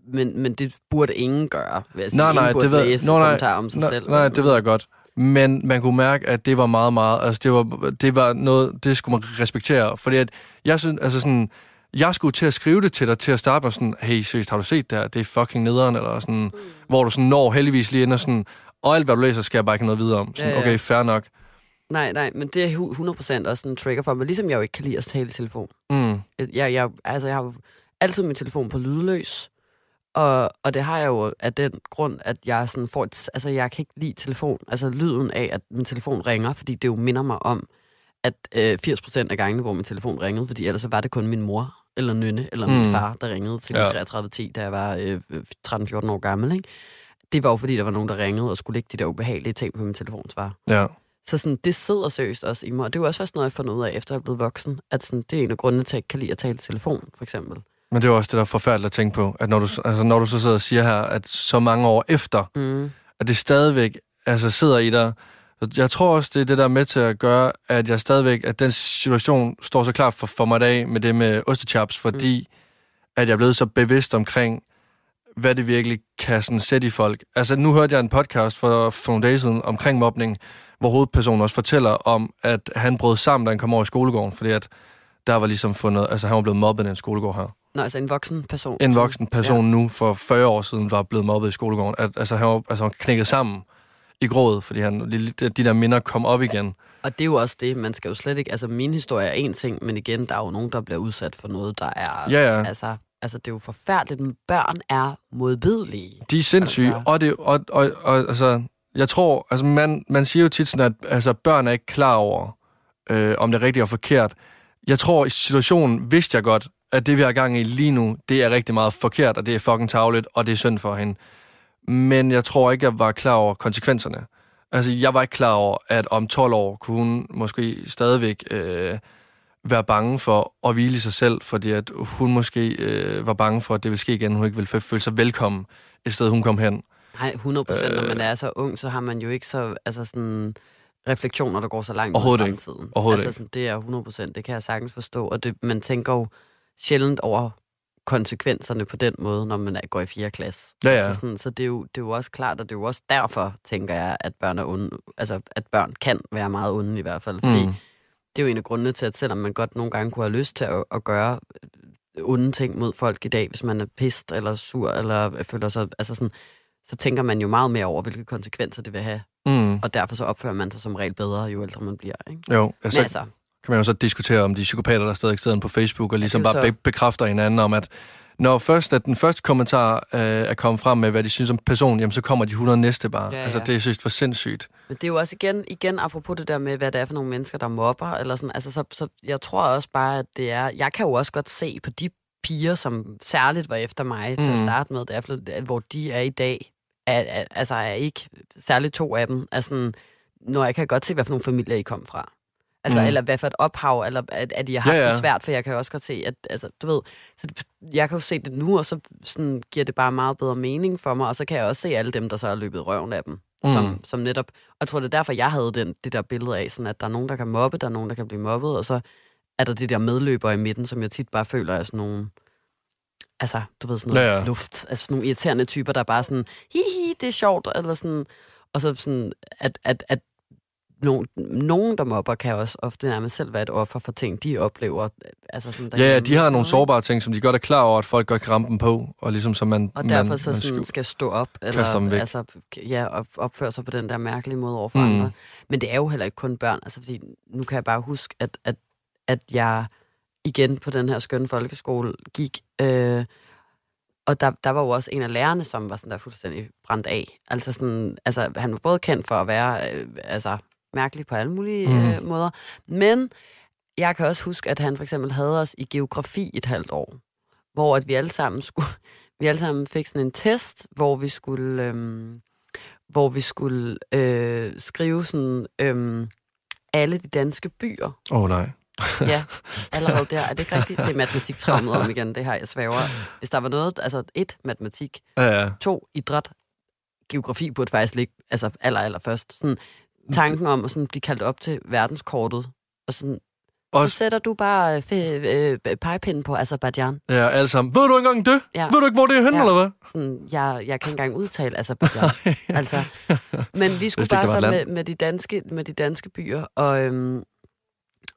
men, men det burde ingen gøre. Vil jeg sige. Nej, nej, det ved- læse Nå, nej, om sig nej, selv. nej, det ved jeg godt. Men man kunne mærke, at det var meget, meget... Altså, det var, det var noget, det skulle man respektere. Fordi at jeg synes, altså sådan... Jeg skulle til at skrive det til dig til at starte med sådan, hey, seriøst, har du set det her? Det er fucking nederen, eller sådan, mm. hvor du sådan når heldigvis lige ind og sådan, og alt hvad du læser, skal jeg bare ikke noget videre om. Sådan, Ja, ja. okay, fair nok. Nej, nej, men det er hu- 100% også en trigger for mig. Ligesom jeg jo ikke kan lide at tale i telefon. Mm. Jeg, jeg, altså, jeg har altid min telefon på lydløs. Og, og det har jeg jo af den grund, at jeg sådan får et, altså jeg kan ikke lide telefon, altså lyden af, at min telefon ringer, fordi det jo minder mig om, at øh, 80% af gangene, hvor min telefon ringede, fordi ellers så var det kun min mor, eller nynne, eller min Mm. far, der ringede til Ja. ja. 3310, da jeg var øh, 13-14 år gammel, ikke? Det var jo fordi, der var nogen, der ringede og skulle lægge de der ubehagelige ting på min telefonsvar. Ja. Så sådan, det sidder seriøst også i mig, og det er jo også først noget, jeg fundet ud af, efter jeg er blevet voksen, at sådan, det er en af grundene til, at jeg ikke kan lide at tale telefon, for eksempel. Men det er også det, der er forfærdeligt at tænke på, at når du, altså, når du så sidder og siger her, at så mange år efter, Mm. at det stadigvæk altså, sidder i dig. Jeg tror også, det er det, der er med til at gøre, at jeg stadigvæk, at den situation står så klart for, for mig i dag med det med ostechaps, fordi mm. at jeg er blevet så bevidst omkring, hvad det virkelig kan sådan sætte i folk. Altså, nu hørte jeg en podcast for, for nogle dage siden omkring mobning, hvor hovedpersonen også fortæller om, at han brød sammen, da han kom over i skolegården, fordi at der var ligesom fundet, altså han var blevet mobbet i en skolegård her. Nå, altså en voksen person. En voksen person ja. nu for 40 år siden var blevet mobbet i skolegården. At, altså, han var altså, han knækket sammen i grådet, fordi han, de, de der minder kom op igen. Og det er jo også det, man skal jo slet ikke... Altså, min historie er en ting, men igen, der er jo nogen, der bliver udsat for noget, der er... Ja, ja. Altså, altså det er jo forfærdeligt, men børn er modbydelige. De er sindssyge, Altså- altså. og, det, og, og, og altså, jeg tror, altså man, man siger jo tit sådan, at altså, børn er ikke klar over, øh, om det er rigtigt og forkert. Jeg tror, i situationen vidste jeg godt, at det, vi har gang i lige nu, det er rigtig meget forkert, og det er fucking tavligt, og det er synd for hende. Men jeg tror ikke, jeg var klar over konsekvenserne. Altså, jeg var ikke klar over, at om 12 år kunne hun måske stadigvæk øh, være bange for at hvile i sig selv, fordi at hun måske øh, var bange for, at det ville ske igen. Hun ikke ville fø- føle sig velkommen et sted, hun kom hen. Nej, 100 procent. Når Øh. man er så ung, så har man jo ikke så... Altså sådan refleksioner, der går så langt ud i fremtiden. Overhovedet altså, sådan, det er 100 procent. Det kan jeg sagtens forstå. Og det, man tænker jo sjældent over konsekvenserne på den måde, når man går i 4. klasse. Ja, ja. Altså sådan, så det er, jo, det er jo også klart, og det er jo også derfor, tænker jeg, at børn, er onde, altså, at børn kan være meget onde i hvert fald. Fordi Mm. det er jo en af grundene til, at selvom man godt nogle gange kunne have lyst til at, at gøre øh, onde ting mod folk i dag, hvis man er pist eller sur, eller føler sig, altså sådan, så tænker man jo meget mere over, hvilke konsekvenser det vil have. Mm. Og derfor så opfører man sig som regel bedre, jo ældre man bliver. Ikke? Jo, Men altså, altså, kan man jo så diskutere, om de psykopater, der stadig sidder på Facebook, og ligesom bare be- bekræfter hinanden om, at når først at den første kommentar øh, er kommet frem med, hvad de synes om personen, jamen så kommer de 100 næste bare. Ja, Altså, ja. det er synes for sindssygt. Men det er jo også igen, igen apropos det der med, hvad det er for nogle mennesker, der mobber, eller sådan, altså, så, så jeg tror også bare, at det er, jeg kan jo også godt se på de piger, som særligt var efter mig til at Mm. starte med, derfor, hvor de er i dag, er, er, altså er ikke, særligt to af dem, er sådan, når jeg kan godt se, hvad for nogle familier I kom fra. Altså, Mm. eller hvad for et ophav, eller at, at I har Ja, ja, det svært, for jeg kan også godt se, at, altså, du ved, så det, jeg kan jo se det nu, og så sådan, giver det bare meget bedre mening for mig, og så kan jeg også se alle dem, der så har løbet røven af dem, Mm. som, som netop, og jeg tror, det er derfor, jeg havde den, det der billede af, sådan, at der er nogen, der kan mobbe, der er nogen, der kan blive mobbet, og så er der de der medløbere i midten, som jeg tit bare føler er sådan nogle, altså, du ved, sådan noget Ja, ja, luft, altså sådan nogle irriterende typer, der er bare sådan, hi, hi, det er sjovt, eller sådan, og så sådan, at, at, at nogen, nogen, der mobber, kan også ofte nærmest selv være et offer for ting, de oplever. Altså sådan, Ja, ja, derhjemme de har nogle sårbare ting, som de godt er klar over, at folk godt kan ramme dem på, og ligesom så man... Og derfor man, så man sådan, sku- skal stå op, eller altså, ja, op, opføre sig på den der mærkelige måde over for Mm. mm. andre. Men det er jo heller ikke kun børn, altså fordi nu kan jeg bare huske, at, at, at jeg igen på den her skønne folkeskole gik, øh, og der, der var jo også en af lærerne, som var sådan der fuldstændig brændt af. Altså, sådan, altså han var både kendt for at være øh, altså, mærkelig på alle mulige Mm. øh, måder, men jeg kan også huske, at han for eksempel havde os i geografi et halvt år, hvor at vi alle sammen skulle, vi alle sammen fik sådan en test, hvor vi skulle, øhm, hvor vi skulle øh, skrive sådan øhm, alle de danske byer. Åh oh, nej. Ja, allerede der. Er det ikke rigtigt? Det er matematiktraumet om igen, det her, jeg svæver. Hvis der var noget, altså et, matematik, Ja, ja. to, idræt, geografi burde faktisk ligge, altså aller, aller først. Sådan, tanken om at sådan blive kaldt op til verdenskortet, og sådan, så Også, sætter du bare øh, øh, pegepinden på Azerbaijan. ja, alle sammen. Ved du ikke engang det? Ja. Ved du ikke, hvor det er henne, Ja. eller hvad? Sådan, jeg, jeg kan ikke engang udtale Azerbaijan. altså, men vi skulle bare så med, med, de danske, med de danske byer, og, øhm,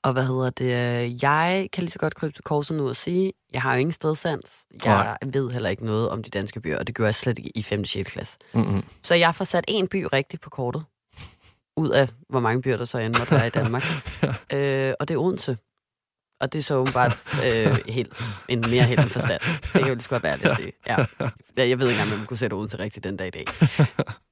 og hvad hedder det, jeg kan lige så godt krybe til korset nu og sige, jeg har jo ingen stedsans. Jeg ved heller ikke noget om de danske byer, og det gør jeg slet ikke i 5. og 6. klasse. Mm-hmm. Så jeg får sat en by rigtigt på kortet, ud af hvor mange byer der så end måtte være i Danmark. øh, og det er Odense. Og det er så åbenbart øh, helt, en mere helt en forstand. Det kan jo lige så godt være, det sige. Ja. Ja, Jeg ved ikke engang, om man kunne sætte Odense rigtigt den dag i dag.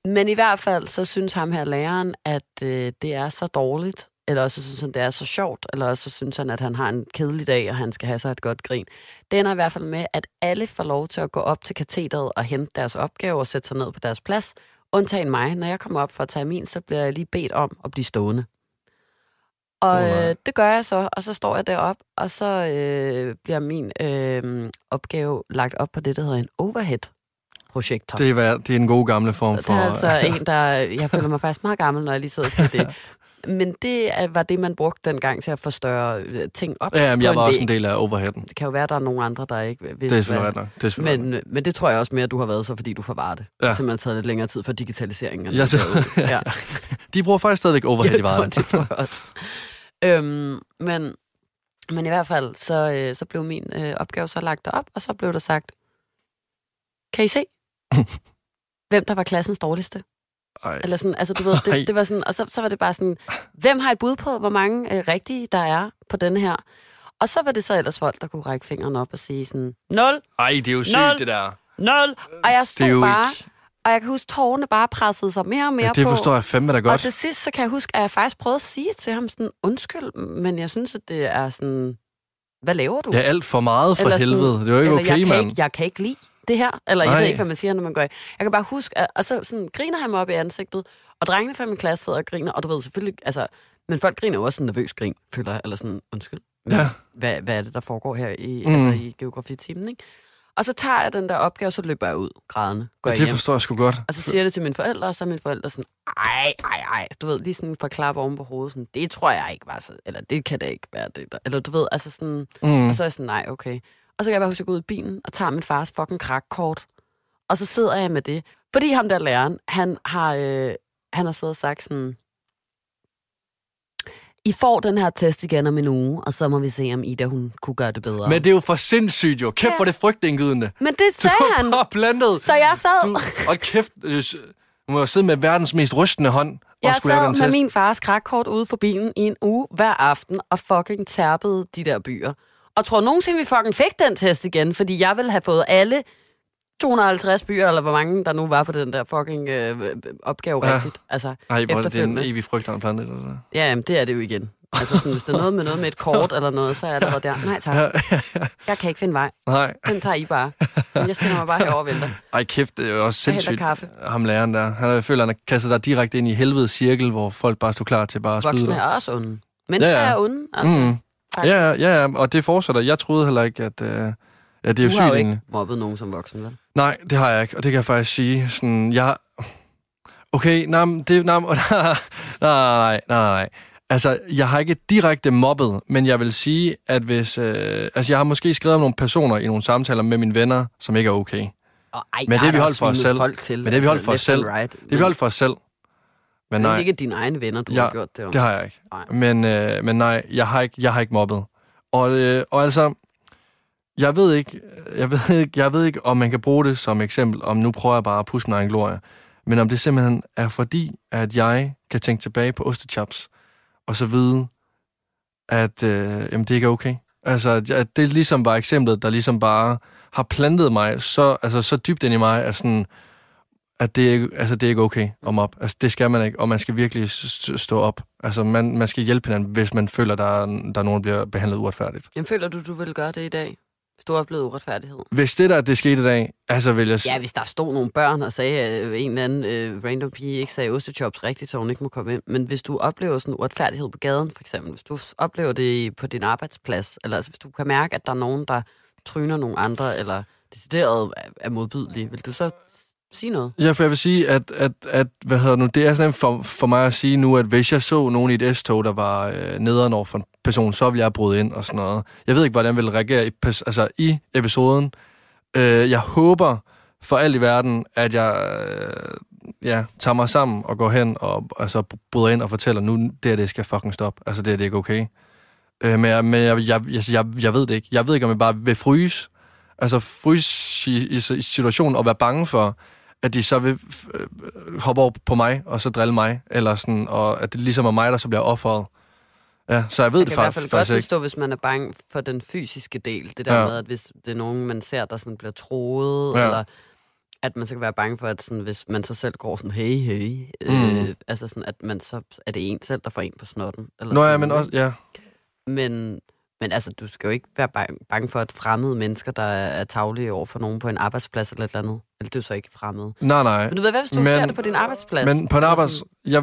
Men i hvert fald, så synes ham her læreren, at øh, det er så dårligt, eller også så synes han, det er så sjovt, eller også så synes han, at han har en kedelig dag, og han skal have sig et godt grin. Det ender i hvert fald med, at alle får lov til at gå op til katedret og hente deres opgave og sætte sig ned på deres plads, undtagen mig. Når jeg kommer op for at tage min, så bliver jeg lige bedt om at blive stående. Og nej. øh, det gør jeg så, og så står jeg derop, og så øh, bliver min øh, opgave lagt op på det, der hedder en overhead-projektor. Det, er, det er en god gamle form Det for... er altså en, der... Jeg føler mig faktisk meget gammel, når jeg lige sidder og siger det. Men det er- var det, man brugte dengang til at forstørre øh, ting op Ja, men jeg var også væg. en del af overheaden. Det kan jo være, at der er nogle andre, der ikke vidste, Det er selvfølgelig hvad- nok. Det er selvfølgelig men, men det tror jeg også mere, at du har været så, fordi du forvarer det. Ja. Ja. Simpelthen taget lidt længere tid for digitaliseringen. tror- derude. ja. De bruger faktisk stadigvæk overhead i vejen. det tror jeg også. Øhm, men, men i hvert fald, så, øh, så blev min øh, opgave så lagt op, og så blev der sagt, kan I se, hvem der var klassens dårligste? Ej. Eller sådan, altså du ved, det, det var sådan, og så, så var det bare sådan, hvem har et bud på, hvor mange øh, rigtige der er på denne her? Og så var det så ellers folk, der kunne række fingeren op og sige sådan, 0, Ej, det er jo sygt, det der. 0, og jeg Det stod bare, ikke... og jeg kan huske, tårerne bare pressede sig mere og mere Ja, det på. forstår jeg fandme da Og godt. til sidst, så kan jeg huske, at jeg faktisk prøvede at sige til ham sådan, undskyld, men jeg synes, at det er sådan, hvad laver du? Ja, alt for meget for Eller sådan- helvede. Det er jo ikke Eller, okay, jeg, kan mand. ikke, jeg kan ikke lide det her. Eller jeg Nej. ved ikke, hvad man siger, når man går i. Jeg kan bare huske, at, og så sådan, griner han mig op i ansigtet, og drengene fra min klasse sidder og griner, og du ved selvfølgelig, altså, men folk griner jo også sådan nervøs grin, føler jeg, eller sådan, undskyld. Men, Ja. hvad, hvad er det, der foregår her i, Mm. altså, i geografitimen, ikke? Og så tager jeg den der opgave, så løber jeg ud, grædende, går Ja, jeg det hjem. forstår jeg sgu godt. Og så siger jeg det til mine forældre, og så er mine forældre sådan, ej, ej, ej. Du ved, lige sådan et par klap oven på hovedet. Sådan, det tror jeg ikke var så, eller det kan da ikke være det der. Eller du ved, altså sådan, Mm. og så er jeg sådan, nej, okay. Og så kan jeg bare huske at gå ud i bilen og tager min fars fucking krakkort. Og så sidder jeg med det. Fordi ham der læreren, han har, øh, han har siddet og sagt sådan, I får den her test igen om en uge, og så må vi se, om Ida hun kunne gøre det bedre. Men det er jo for sindssygt jo. Kæft, Ja. hvor det frygtindgydende. Men det Du sagde er han. bare blandet. Så jeg sad, Du, og kæft, øh, du må jo sidde med verdens mest rystende hånd og jeg sad med test. min fars krakkort ude for bilen i en uge hver aften og fucking tærpede de der byer. Og tror nogensinde, vi fucking fik den test igen, fordi jeg ville have fået alle 250 byer, eller hvor mange der nu var på den der fucking øh, opgave Ja. rigtigt. Altså, Ej, hvor er det, en evig frygtende planet. Eller hvad? ja, jamen, det er det jo igen. Altså, sådan, hvis der er noget med noget med et kort eller noget, så er det allerede der. Nej tak, jeg kan ikke finde vej. Nej. Den tager I bare. Jeg stiller mig bare herover og venter. Ej, kæft, det er jo også sindssygt. kaffe. Ham læreren der. Han jeg føler, han har kastet dig direkte ind i helvedes cirkel, hvor folk bare stod klar til bare at skyde Voksne er også onde. Mennesker Ja, ja. er onde, altså. Mm. Faktisk. Ja, ja, ja, og det fortsætter. Jeg troede heller ikke, at... Øh, ja, det er jo Du sygt har jo ikke mobbet nogen som voksen, vel? Nej, det har jeg ikke, og det kan jeg faktisk sige. Sådan, jeg... Okay, nej, det... Nej, nej, nej, nej. Altså, jeg har ikke direkte mobbet, men jeg vil sige, at hvis... Øh, altså, jeg har måske skrevet om nogle personer i nogle samtaler med mine venner, som ikke er okay. Og, ej, Men det vi holdt for os selv. Til, Men det vi holdt for os selv. Right. Det vi holdt for os selv. Men nej, det er ikke dine egne venner, du Ja, har gjort det om. det har jeg ikke. Nej. Men, øh, men nej, jeg har ikke, jeg har ikke mobbet. Og, øh, og altså, jeg ved ikke, jeg ved ikke, jeg ved ikke, om man kan bruge det som eksempel, om nu prøver jeg bare at pusse min egen glorie, men om det simpelthen er fordi, at jeg kan tænke tilbage på ostechops, og så vide, at øh, jamen, det ikke er okay. Altså, at at det ligesom var eksemplet, der ligesom bare har plantet mig så, altså, så dybt ind i mig, at, sådan, at det, er ikke- altså, det er ikke okay om op. Altså, det skal man ikke, og man skal virkelig stå op. Altså, man, man skal hjælpe hinanden, hvis man føler, der er, der er nogen, der bliver behandlet uretfærdigt. Jamen, føler du, du vil gøre det i dag? Hvis du oplevede uretfærdighed. Hvis det der, det skete i dag, altså vil jeg... Ja, hvis der stod nogle børn og sagde, at øh, en eller anden øh, random pige ikke sagde ostechops rigtigt, så hun ikke må komme ind. Men hvis du oplever sådan uretfærdighed på gaden, for eksempel, hvis du oplever det på din arbejdsplads, eller altså, hvis du kan mærke, at der er nogen, der tryner nogle andre, eller decideret er- modbydelige, vil du så sige noget? Ja, for jeg vil sige, at, at, at hvad hedder nu, det er sådan for, for mig at sige nu, at hvis jeg så nogen i et S-tog, der var øh, nederen over for en person, så ville jeg bryde ind og sådan noget. Jeg ved ikke, hvordan jeg ville reagere i, altså, i episoden. Øh, jeg håber for alt i verden, at jeg øh, ja, tager mig sammen og går hen og altså, bryder ind og fortæller, nu det her, det skal fucking stoppe. Altså, det her, det er ikke okay. Øh, men jeg, men jeg, jeg, jeg, jeg, jeg ved det ikke. Jeg ved ikke, om jeg bare vil fryse. Altså fryse i, i, i situationen og være bange for, at de så vil øh, hoppe over på mig, og så drille mig, eller sådan, og at det ligesom er mig, der så bliver offeret. Ja, så jeg ved Jeg det kan i hvert faktisk, fald godt faktisk ikke. forstå, hvis man er bange for den fysiske del. Det der Ja. med, at hvis det er nogen, man ser, der sådan bliver troet, Ja. eller at man så kan være bange for, at sådan, hvis man så selv går sådan, hey, hey, Mm. øh, altså sådan, at man så er det en selv, der får en på snotten. Eller Nå ja, men også, ja. Men, men altså, du skal jo ikke være bange, bange for, at fremmede mennesker, der er, tavlige over for nogen på en arbejdsplads eller et eller andet. Eller det er så ikke fremmede. Nej, nej. Men du ved, hvad hvis du Men- ser det på din arbejdsplads? Men på en arbejds... sådan- Jeg,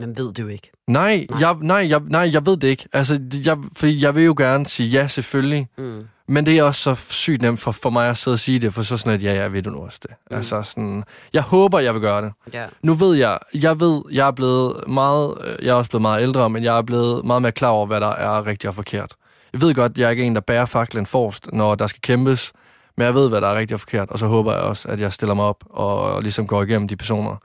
Man ved det jo ikke. nej, Nej. jeg, nej, jeg, nej, jeg ved det ikke. Altså, jeg, fordi jeg vil jo gerne sige ja, selvfølgelig. Mm. Men det er også så sygt nemt for, for mig at sidde og sige det, for så sådan, at ja, jeg ved du nu også det. Mm. Altså sådan, jeg håber, jeg vil gøre det. Ja. Nu ved jeg, jeg ved, jeg er blevet meget, jeg er også blevet meget ældre, men jeg er blevet meget mere klar over, hvad der er rigtigt og forkert. Jeg ved godt, jeg er ikke en, der bærer faklen forrest, når der skal kæmpes, men jeg ved, hvad der er rigtigt og forkert, og så håber jeg også, at jeg stiller mig op og, og ligesom går igennem de personer,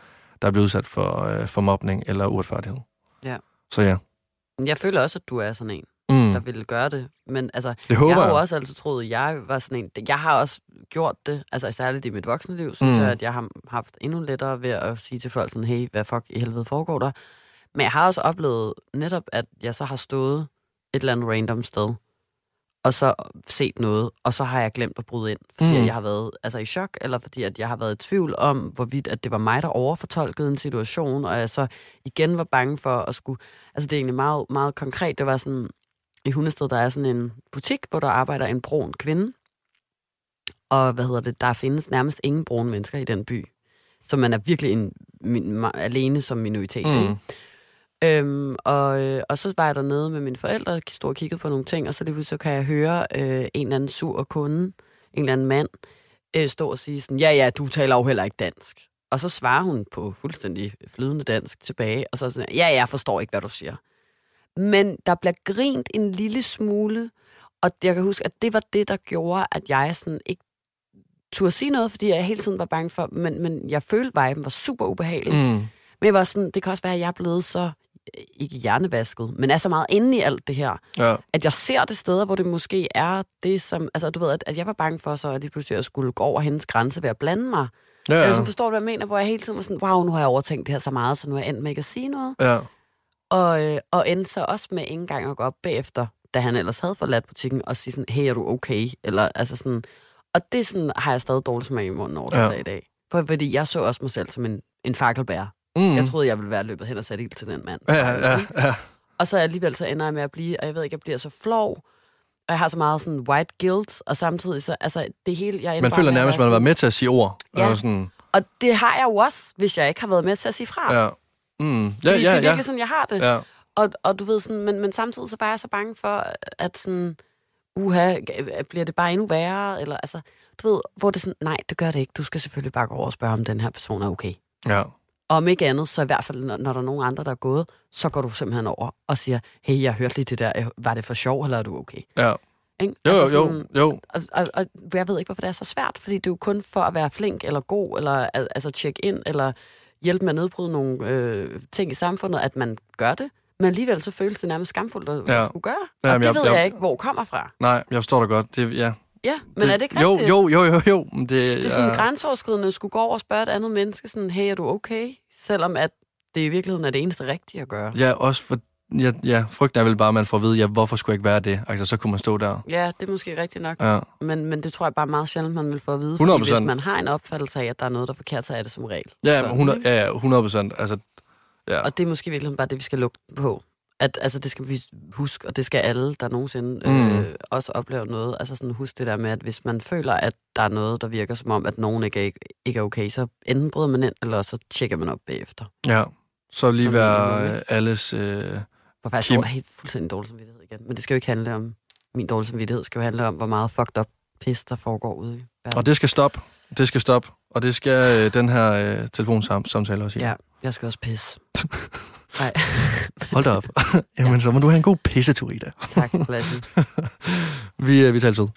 der er blevet udsat for, øh, for mobning eller uretfærdighed. Ja. Så ja. Jeg føler også, at du er sådan en, Mm. der ville gøre det. Men altså, Det håber jeg har jo også altid troet, at jeg var sådan en... Jeg har også gjort det, altså særligt i mit voksne liv, synes mm. jeg, at jeg har haft endnu lettere ved at sige til folk sådan, hey, hvad fuck i helvede foregår der? Men jeg har også oplevet netop, at jeg så har stået et eller andet random sted, og så set noget, og så har jeg glemt at bryde ind, fordi Mm. jeg har været altså, i chok, eller fordi at jeg har været i tvivl om, hvorvidt at det var mig, der overfortolkede en situation, og jeg så igen var bange for at skulle... Altså det er egentlig meget, meget konkret. Det var sådan, i Hundested, der er sådan en butik, hvor der arbejder en brun kvinde, og hvad hedder det, der findes nærmest ingen brune mennesker i den by. Så man er virkelig en, min, alene som minoritet. Mm. Ikke? Øhm, og, øh, og så var jeg dernede med mine forældre, stod og kiggede på nogle ting, og så lige så kan jeg høre øh, en eller anden sur kunde, en eller anden mand, øh, stå og sige sådan, ja, ja, du taler jo heller ikke dansk. Og så svarer hun på fuldstændig flydende dansk tilbage, og så sådan, ja, jeg forstår ikke, hvad du siger. Men der bliver grint en lille smule, og jeg kan huske, at det var det, der gjorde, at jeg sådan ikke turde sige noget, fordi jeg hele tiden var bange for, men, men jeg følte, at viben var super ubehagelig. Mm. Men jeg var sådan, det kan også være, at jeg er blevet så, ikke hjernevasket, men er så meget inde i alt det her, Ja. at jeg ser det steder, hvor det måske er det, som... Altså, du ved, at, at jeg var bange for så, at lige pludselig at skulle gå over hendes grænse ved at blande mig. Ja. Ja, Eller ja. så forstår du, hvad jeg mener? Hvor jeg hele tiden var sådan, wow, nu har jeg overtænkt det her så meget, så nu er jeg endt med ikke at sige noget. ja. Og, øh, og endte så også med ikke engang at gå op bagefter, da han ellers havde forladt butikken, og sige sådan, hey, er du okay? Eller altså sådan... Og det sådan, har jeg stadig dårligt smag i munden over ja. i dag. For, fordi jeg så også mig selv som en, en fakkelbærer. Mm. Jeg troede, jeg ville være løbet hen og sat ild til den mand. Ja, ja, ja. Og så alligevel så ender jeg med at blive, og jeg ved ikke, jeg bliver så flov, og jeg har så meget sådan white guilt, og samtidig så, altså det hele, jeg Man føler at nærmest, være man har været med til at sige ord. Ja. Og sådan, Og det har jeg jo også, hvis jeg ikke har været med til at sige fra. ja. Mm. Ja, Fordi ja, det er ja. virkelig sådan, jeg har det. ja. Og, og du ved sådan, men, men samtidig så bare er jeg så bange for, at sådan, uha, bliver det bare endnu værre, eller altså, du ved, hvor det er sådan, nej, det gør det ikke. Du skal selvfølgelig bare gå over og spørge, om den her person er okay. ja. Om ikke andet, så i hvert fald, når, når der er nogen andre, der er gået, så går du simpelthen over og siger, hey, jeg hørte lige det der, var det for sjov, eller er du okay? ja. Ikke? Jo, jo, Altså jo, sådan- jo. Og, og, og jeg ved ikke, hvorfor det er så svært, fordi det er jo kun for at være flink eller god, eller al- altså tjekke ind, eller hjælpe med at nedbryde nogle øh, ting i samfundet, at man gør det. Men alligevel så føles det nærmest skamfuldt at Ja. skulle gøre. Og det jeg- ved jeg- jeg ikke, hvor kommer fra. Nej, jeg forstår dig godt. Det, ja. Ja, men er det ikke jo, rigtigt? jo, jo, jo, jo. men Det, Det er sådan ja. grænseoverskridende at skulle gå over og spørge et andet menneske, sådan, hey, er du okay? Selvom at det i virkeligheden er det eneste rigtige at gøre. Ja, også for... Ja, ja, frygten er vel bare, at man får at vide, ja, hvorfor skulle jeg ikke være det? Altså, så kunne man stå der. Ja, det er måske rigtigt nok. Ja, Men, men det tror jeg bare meget sjældent, man vil få at vide. 100%. Fordi hvis man har en opfattelse af, at der er noget, der er forkert, så er det som regel. ja, Så- men 100, ja, ja, 100 procent. Altså, ja. Og det er måske virkelig bare det, vi skal lukke på. At, altså, det skal vi huske, og det skal alle, der nogensinde Mm. øh, også oplever noget. Altså sådan, husk det der med, at hvis man føler, at der er noget, der virker som om, at nogen ikke er, ikke er okay, så enten bryder man ind, eller så tjekker man op bagefter. Ja. Så lige Som være øh, alles... Øh, For faktisk Kim. Er helt fuldstændig dårlig samvittighed igen. Men det skal jo ikke handle om min dårlige samvittighed. Det skal jo handle om, hvor meget fucked up pis, der foregår ude i verden. og det skal stoppe. Det skal stoppe. Og det skal øh, den her øh, telefonsamtale også i. Ja, jeg skal også pisse. Nej, Hold da op. Jamen, så må du have en god pissetur, Ida. tak. Pladsen. vi, øh, vi taler ud.